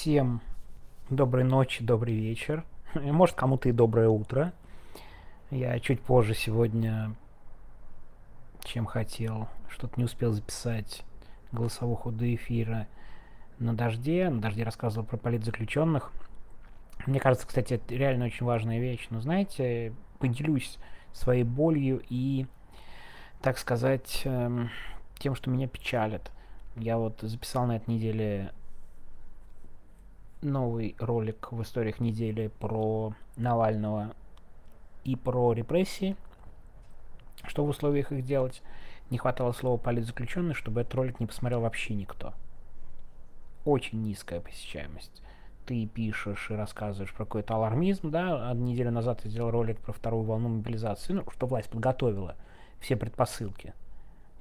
Всем доброй ночи, добрый вечер. Может, кому-то и доброе утро. Я чуть позже сегодня, чем хотел, что-то не успел записать голосовуху до эфира на дожде. На дожде рассказывал про политзаключенных. Мне кажется, кстати, это реально очень важная вещь. Но знаете, поделюсь своей болью и, так сказать, эм, тем, что меня печалит. Я вот записал на этой неделе новый ролик в историях недели про Навального и про репрессии. Что в условиях их делать? Не хватало слова политзаключенный, чтобы этот ролик не посмотрел вообще никто. Очень низкая посещаемость. Ты пишешь и рассказываешь про какой-то алармизм, да, неделю назад я сделал ролик про вторую волну мобилизации, ну, что власть подготовила все предпосылки.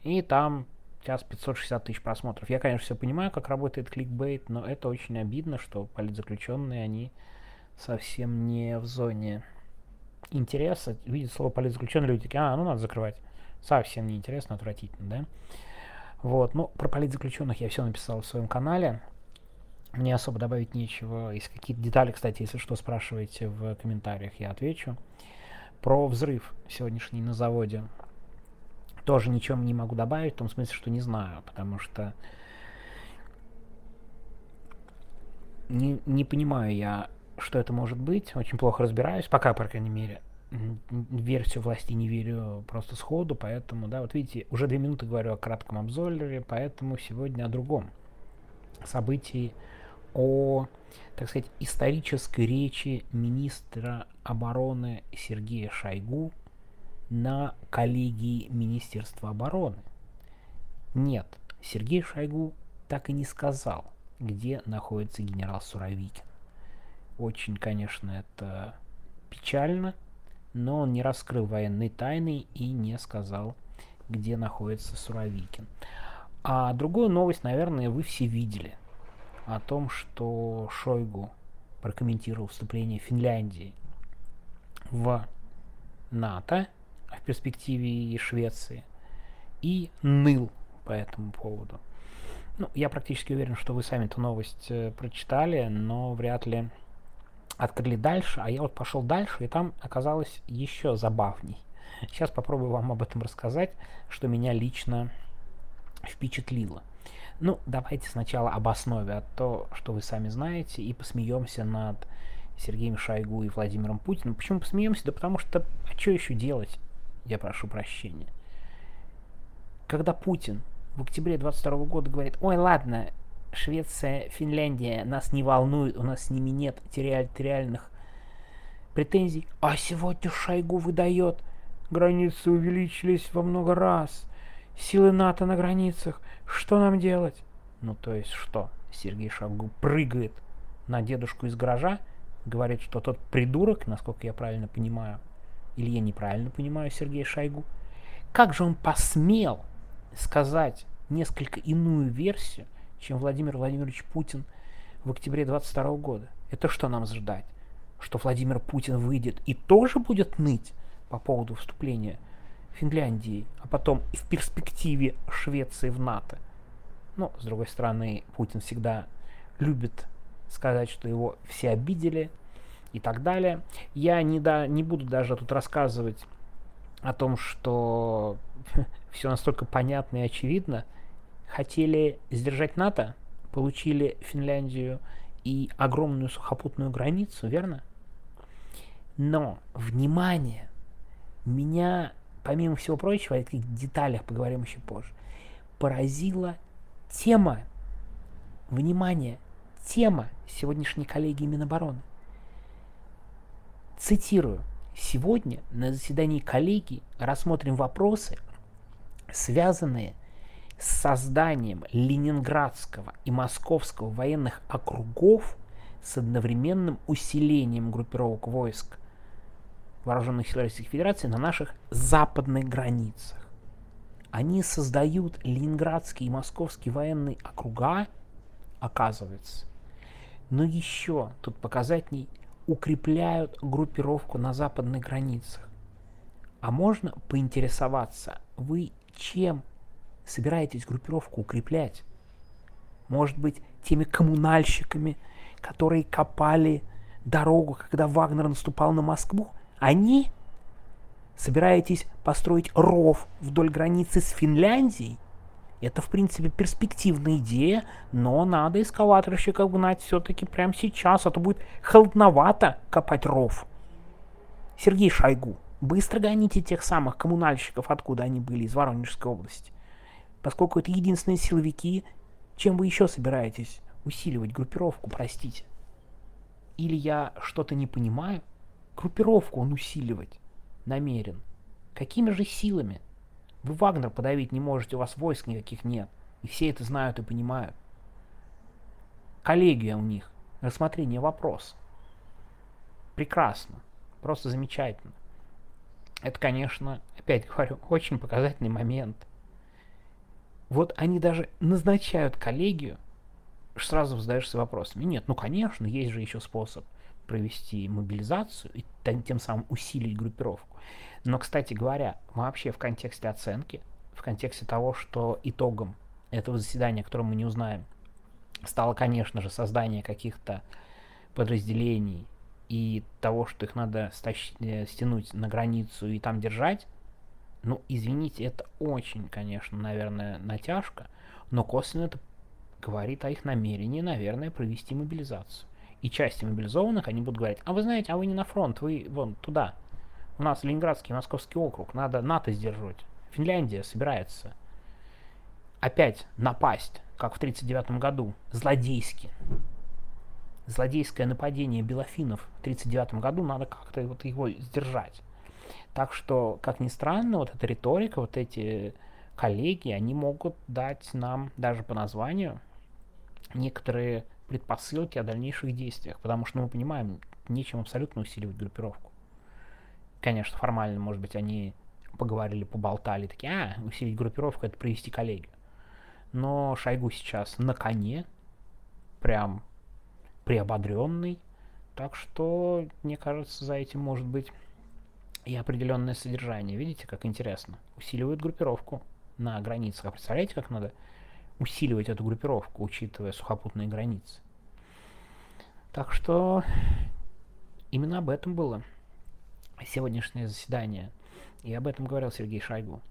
И там час 560 тысяч просмотров. Я, конечно, все понимаю, как работает кликбейт, но это очень обидно, что политзаключенные, они совсем не в зоне интереса. Видят слово политзаключенные, люди такие, а, ну надо закрывать. Совсем не интересно, отвратительно, да? Вот, ну, про политзаключенных я все написал в своем канале. Мне особо добавить нечего. Если какие-то детали, кстати, если что, спрашиваете в комментариях, я отвечу. Про взрыв сегодняшний на заводе тоже ничего не могу добавить, в том смысле, что не знаю, потому что не, не понимаю я, что это может быть, очень плохо разбираюсь, пока, по крайней мере, версию власти не верю просто сходу, поэтому, да, вот видите, уже две минуты говорю о кратком обзоре, поэтому сегодня о другом. Событии, о, так сказать, исторической речи министра обороны Сергея Шойгу на коллегии Министерства обороны. Нет, Сергей Шойгу так и не сказал, где находится генерал Суровикин. Очень, конечно, это печально, но он не раскрыл военной тайны и не сказал, где находится Суровикин. А другую новость, наверное, вы все видели о том, что Шойгу прокомментировал вступление Финляндии в НАТО в перспективе и Швеции, и ныл по этому поводу. Ну, я практически уверен, что вы сами эту новость э, прочитали, но вряд ли открыли дальше, а я вот пошел дальше, и там оказалось еще забавней. Сейчас попробую вам об этом рассказать, что меня лично впечатлило. Ну, давайте сначала об основе, а то, что вы сами знаете, и посмеемся над Сергеем Шойгу и Владимиром Путиным. Почему посмеемся? Да потому что, а что еще делать? Я прошу прощения. Когда Путин в октябре 22 года говорит, ой, ладно, Швеция, Финляндия нас не волнует, у нас с ними нет территориальных претензий, а сегодня Шойгу выдает, границы увеличились во много раз, силы НАТО на границах, что нам делать? Ну, то есть что? Сергей Шойгу прыгает на дедушку из гаража, говорит, что тот придурок, насколько я правильно понимаю, или я неправильно понимаю Сергея Шойгу? Как же он посмел сказать несколько иную версию, чем Владимир Владимирович Путин в октябре 22 года? Это что нам ждать? Что Владимир Путин выйдет и тоже будет ныть по поводу вступления Финляндии, а потом и в перспективе Швеции в НАТО? Но, с другой стороны, Путин всегда любит сказать, что его все обидели, и так далее. Я не, да, не буду даже тут рассказывать о том, что все настолько понятно и очевидно. Хотели сдержать НАТО, получили Финляндию и огромную сухопутную границу, верно? Но, внимание, меня, помимо всего прочего, о этих деталях поговорим еще позже, поразила тема, внимание, тема сегодняшней коллегии Минобороны. Цитирую. Сегодня на заседании коллегии рассмотрим вопросы, связанные с созданием Ленинградского и Московского военных округов с одновременным усилением группировок войск Вооруженных сил Российской Федерации на наших западных границах. Они создают Ленинградский и Московский военные округа, оказывается. Но еще тут показательней укрепляют группировку на западных границах. А можно поинтересоваться, вы чем собираетесь группировку укреплять? Может быть, теми коммунальщиками, которые копали дорогу, когда Вагнер наступал на Москву, они собираетесь построить ров вдоль границы с Финляндией? Это, в принципе, перспективная идея, но надо эскалаторщиков гнать все-таки прямо сейчас, а то будет холодновато копать ров. Сергей Шойгу, быстро гоните тех самых коммунальщиков, откуда они были, из Воронежской области. Поскольку это единственные силовики, чем вы еще собираетесь усиливать группировку, простите? Или я что-то не понимаю? Группировку он усиливать намерен. Какими же силами? Вы Вагнер подавить не можете, у вас войск никаких нет. И все это знают и понимают. Коллегия у них. Рассмотрение вопроса. Прекрасно. Просто замечательно. Это, конечно, опять говорю, очень показательный момент. Вот они даже назначают коллегию, сразу задаешься вопросами. Нет, ну конечно, есть же еще способ провести мобилизацию и тем самым усилить группировку. Но, кстати говоря, вообще в контексте оценки, в контексте того, что итогом этого заседания, которое мы не узнаем, стало, конечно же, создание каких-то подразделений и того, что их надо стащ... Э, стянуть на границу и там держать, ну, извините, это очень, конечно, наверное, натяжка, но косвенно это говорит о их намерении, наверное, провести мобилизацию. И части мобилизованных, они будут говорить, а вы знаете, а вы не на фронт, вы вон туда, у нас Ленинградский, Московский округ, надо НАТО сдерживать. Финляндия собирается опять напасть, как в 1939 году, злодейски. Злодейское нападение белофинов в 1939 году, надо как-то вот его сдержать. Так что, как ни странно, вот эта риторика, вот эти коллеги, они могут дать нам даже по названию некоторые предпосылки о дальнейших действиях, потому что ну, мы понимаем, нечем абсолютно усиливать группировку. Конечно, формально, может быть, они поговорили, поболтали, такие, а, усилить группировку, это привести коллеги. Но Шойгу сейчас на коне, прям приободренный, так что, мне кажется, за этим может быть и определенное содержание. Видите, как интересно? Усиливают группировку на границах. А представляете, как надо усиливать эту группировку, учитывая сухопутные границы? Так что именно об этом было сегодняшнее заседание. И об этом говорил Сергей Шойгу.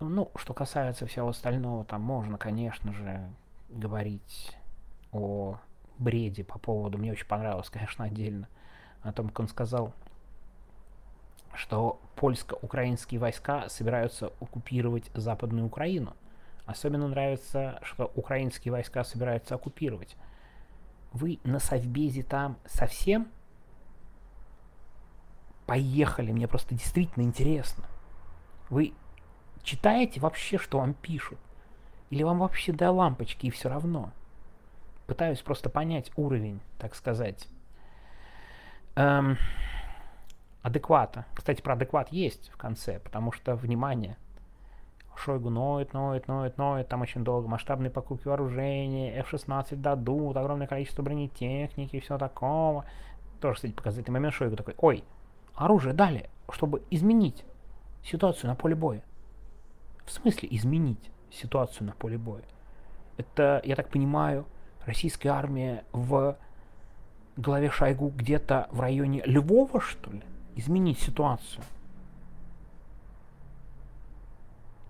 Ну, что касается всего остального, там можно, конечно же, говорить о бреде по поводу, мне очень понравилось, конечно, отдельно, о том, как он сказал, что польско-украинские войска собираются оккупировать Западную Украину. Особенно нравится, что украинские войска собираются оккупировать. Вы на Совбезе там совсем Поехали, мне просто действительно интересно. Вы читаете вообще, что вам пишут? Или вам вообще до лампочки и все равно? Пытаюсь просто понять уровень, так сказать, эм, адеквата. Кстати, про адекват есть в конце, потому что, внимание, Шойгу ноет, ноет, ноет, ноет, там очень долго, масштабные покупки вооружения, F-16 дадут, огромное количество бронетехники и все такого. Тоже, кстати, показательный момент Шойгу такой, ой, оружие дали, чтобы изменить ситуацию на поле боя. В смысле изменить ситуацию на поле боя? Это, я так понимаю, российская армия в главе Шойгу где-то в районе Львова, что ли? Изменить ситуацию.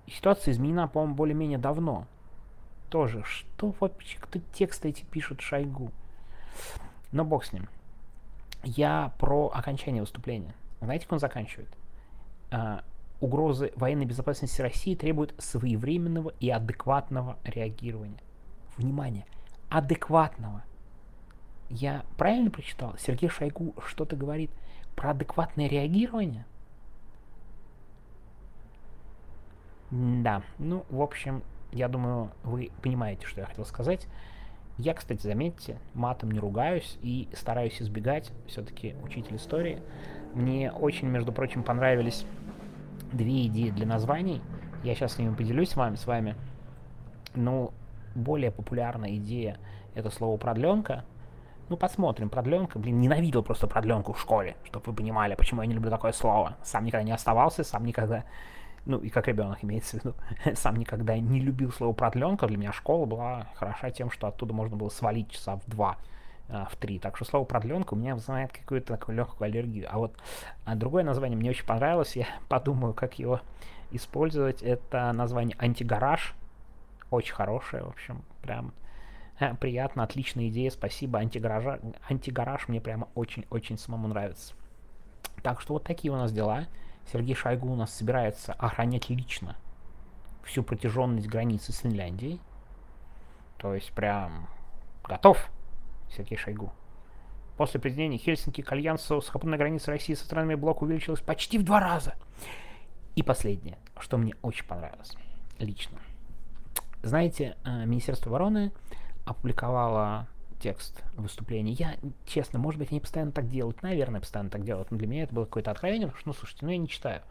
И ситуация изменена, по-моему, более-менее давно. Тоже, что вообще, кто тексты эти пишут Шойгу? Но бог с ним я про окончание выступления. Знаете, как он заканчивает? А, угрозы военной безопасности России требуют своевременного и адекватного реагирования. Внимание, адекватного. Я правильно прочитал? Сергей Шойгу что-то говорит про адекватное реагирование? Да, ну, в общем, я думаю, вы понимаете, что я хотел сказать. Я, кстати, заметьте, матом не ругаюсь и стараюсь избегать, все-таки учитель истории. Мне очень, между прочим, понравились две идеи для названий. Я сейчас с ними поделюсь с вами. С вами. Ну, более популярная идея это слово продленка. Ну, посмотрим. Продленка, блин, ненавидел просто продленку в школе, чтобы вы понимали, почему я не люблю такое слово. Сам никогда не оставался, сам никогда ну и как ребенок имеется в виду, сам никогда не любил слово продленка, для меня школа была хороша тем, что оттуда можно было свалить часа в два а, в 3. Так что слово продленка у меня вызывает какую-то такую легкую аллергию. А вот а другое название мне очень понравилось. Я подумаю, как его использовать. Это название антигараж. Очень хорошее, в общем, прям э, приятно, отличная идея, спасибо. Антигараж, антигараж мне прямо очень-очень самому нравится. Так что вот такие у нас дела. Сергей Шойгу у нас собирается охранять лично всю протяженность границы с Финляндией. То есть прям готов Сергей Шойгу. После присоединения Хельсинки к Альянсу сухопутная граница России со странами блока увеличилась почти в два раза. И последнее, что мне очень понравилось лично. Знаете, э, Министерство обороны опубликовало текст выступления. Я, честно, может быть, они постоянно так делают, наверное, постоянно так делают, но для меня это было какое-то откровение, потому что, ну, слушайте, ну, я не читаю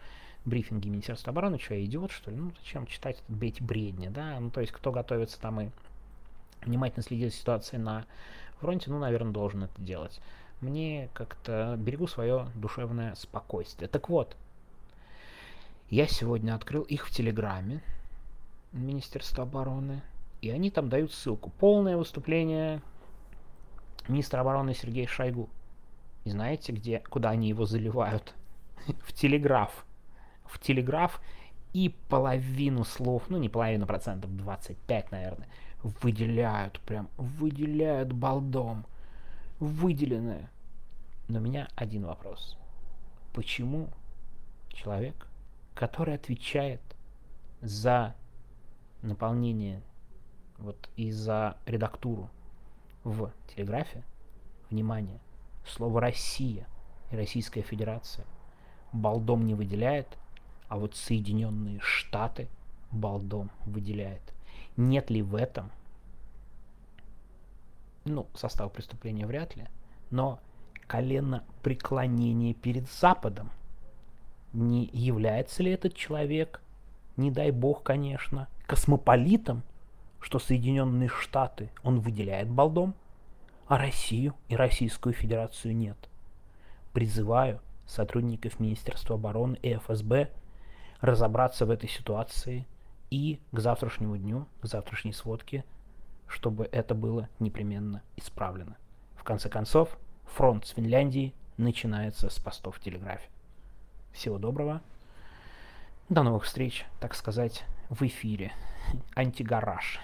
брифинги Министерства обороны, что, я идиот, что ли? Ну, зачем читать эти бредни, да? Ну, то есть, кто готовится там и внимательно следит за ситуацией на фронте, ну, наверное, должен это делать. Мне как-то берегу свое душевное спокойствие. Так вот, я сегодня открыл их в Телеграме, Министерства обороны, и они там дают ссылку. Полное выступление министра обороны Сергея Шойгу. И знаете, где, куда они его заливают? в Телеграф. В Телеграф и половину слов, ну не половину процентов, 25, наверное, выделяют, прям выделяют балдом. Выделенное. Но у меня один вопрос. Почему человек, который отвечает за наполнение вот и за редактуру в телеграфе, внимание, слово «Россия» и Российская Федерация балдом не выделяет, а вот Соединенные Штаты балдом выделяет. Нет ли в этом, ну, состав преступления вряд ли, но колено преклонение перед Западом? Не является ли этот человек, не дай бог, конечно, космополитом, что Соединенные Штаты он выделяет балдом, а Россию и Российскую Федерацию нет? Призываю сотрудников Министерства обороны и ФСБ разобраться в этой ситуации – и к завтрашнему дню, к завтрашней сводке, чтобы это было непременно исправлено. В конце концов, фронт с Финляндией начинается с постов в Телеграфе. Всего доброго. До новых встреч, так сказать, в эфире. Антигараж.